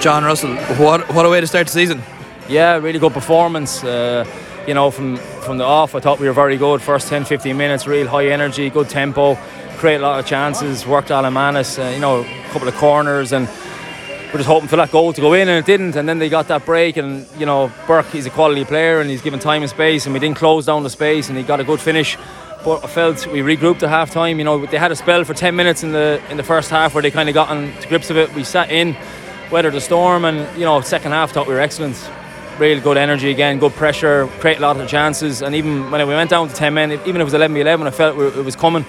John Russell, what what a way to start the season. Yeah, really good performance. Uh, you know, from from the off, I thought we were very good. First 10, 15 minutes, real high energy, good tempo, create a lot of chances. Worked Alan Mannus, uh, you know, a couple of corners, and we're just hoping for that goal to go in, and it didn't. And then they got that break, and you know, Burke, he's a quality player, and he's given time and space, and we didn't close down the space, and he got a good finish. But I felt we regrouped at half time. You know, they had a spell for 10 minutes in the in the first half where they kind of got on to grips of it. We sat in, weathered the storm, and you know, second half thought we were excellent. Real good energy again, good pressure, create a lot of chances. And even when we went down to 10 men, even if it was 11 11, I felt it was coming.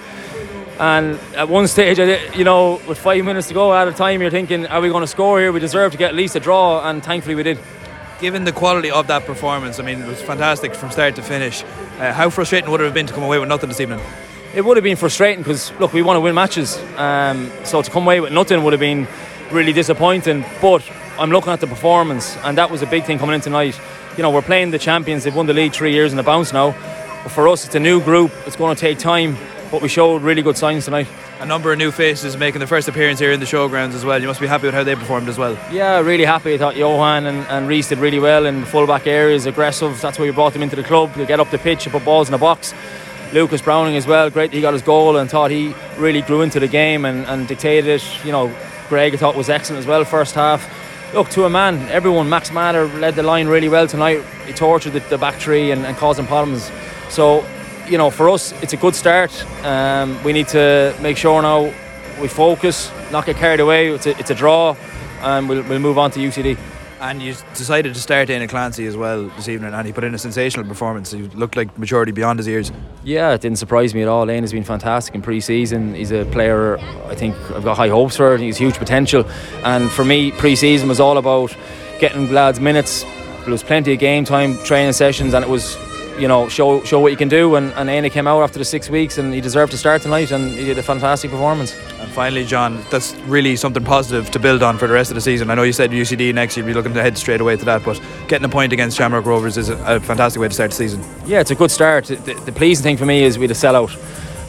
And at one stage, you know, with five minutes to go out of time, you're thinking, are we going to score here? We deserve to get at least a draw, and thankfully we did. Given the quality of that performance, I mean, it was fantastic from start to finish. Uh, how frustrating would it have been to come away with nothing this evening? It would have been frustrating because, look, we want to win matches. Um, so to come away with nothing would have been really disappointing. But I'm looking at the performance, and that was a big thing coming in tonight. You know, we're playing the champions, they've won the league three years in a bounce now. But for us, it's a new group, it's going to take time but we showed really good signs tonight. A number of new faces making their first appearance here in the showgrounds as well. You must be happy with how they performed as well. Yeah, really happy. I thought Johan and, and Reese did really well in the fullback areas, aggressive. That's why we brought them into the club. They get up the pitch put balls in the box. Lucas Browning as well, great he got his goal and thought he really grew into the game and, and dictated it. You know, Greg I thought was excellent as well first half. Look, to a man, everyone, Max Mata led the line really well tonight. He tortured the, the back three and, and caused problems. So you know, for us, it's a good start. Um, we need to make sure now we focus, not get carried away. It's a, it's a draw, and we'll, we'll move on to UCD. And you decided to start Dana Clancy as well this evening, and he put in a sensational performance. He looked like maturity beyond his years. Yeah, it didn't surprise me at all. Lane has been fantastic in pre-season. He's a player I think I've got high hopes for. He's huge potential, and for me, pre-season was all about getting lads minutes. There was plenty of game time, training sessions, and it was you know, show show what you can do. And, and Aina came out after the six weeks and he deserved to start tonight and he did a fantastic performance. And finally, John, that's really something positive to build on for the rest of the season. I know you said UCD next, you'd be looking to head straight away to that, but getting a point against Shamrock Rovers is a, a fantastic way to start the season. Yeah, it's a good start. The, the pleasing thing for me is we had a sellout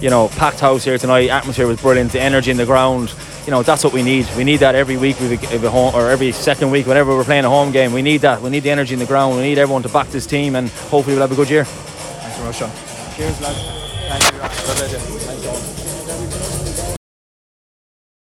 you know, packed house here tonight. Atmosphere was brilliant. The energy in the ground. You know, that's what we need. We need that every week, We a home, or every second week, whenever we're playing a home game. We need that. We need the energy in the ground. We need everyone to back this team, and hopefully we'll have a good year. Thanks very. Cheers, lads. Thank you.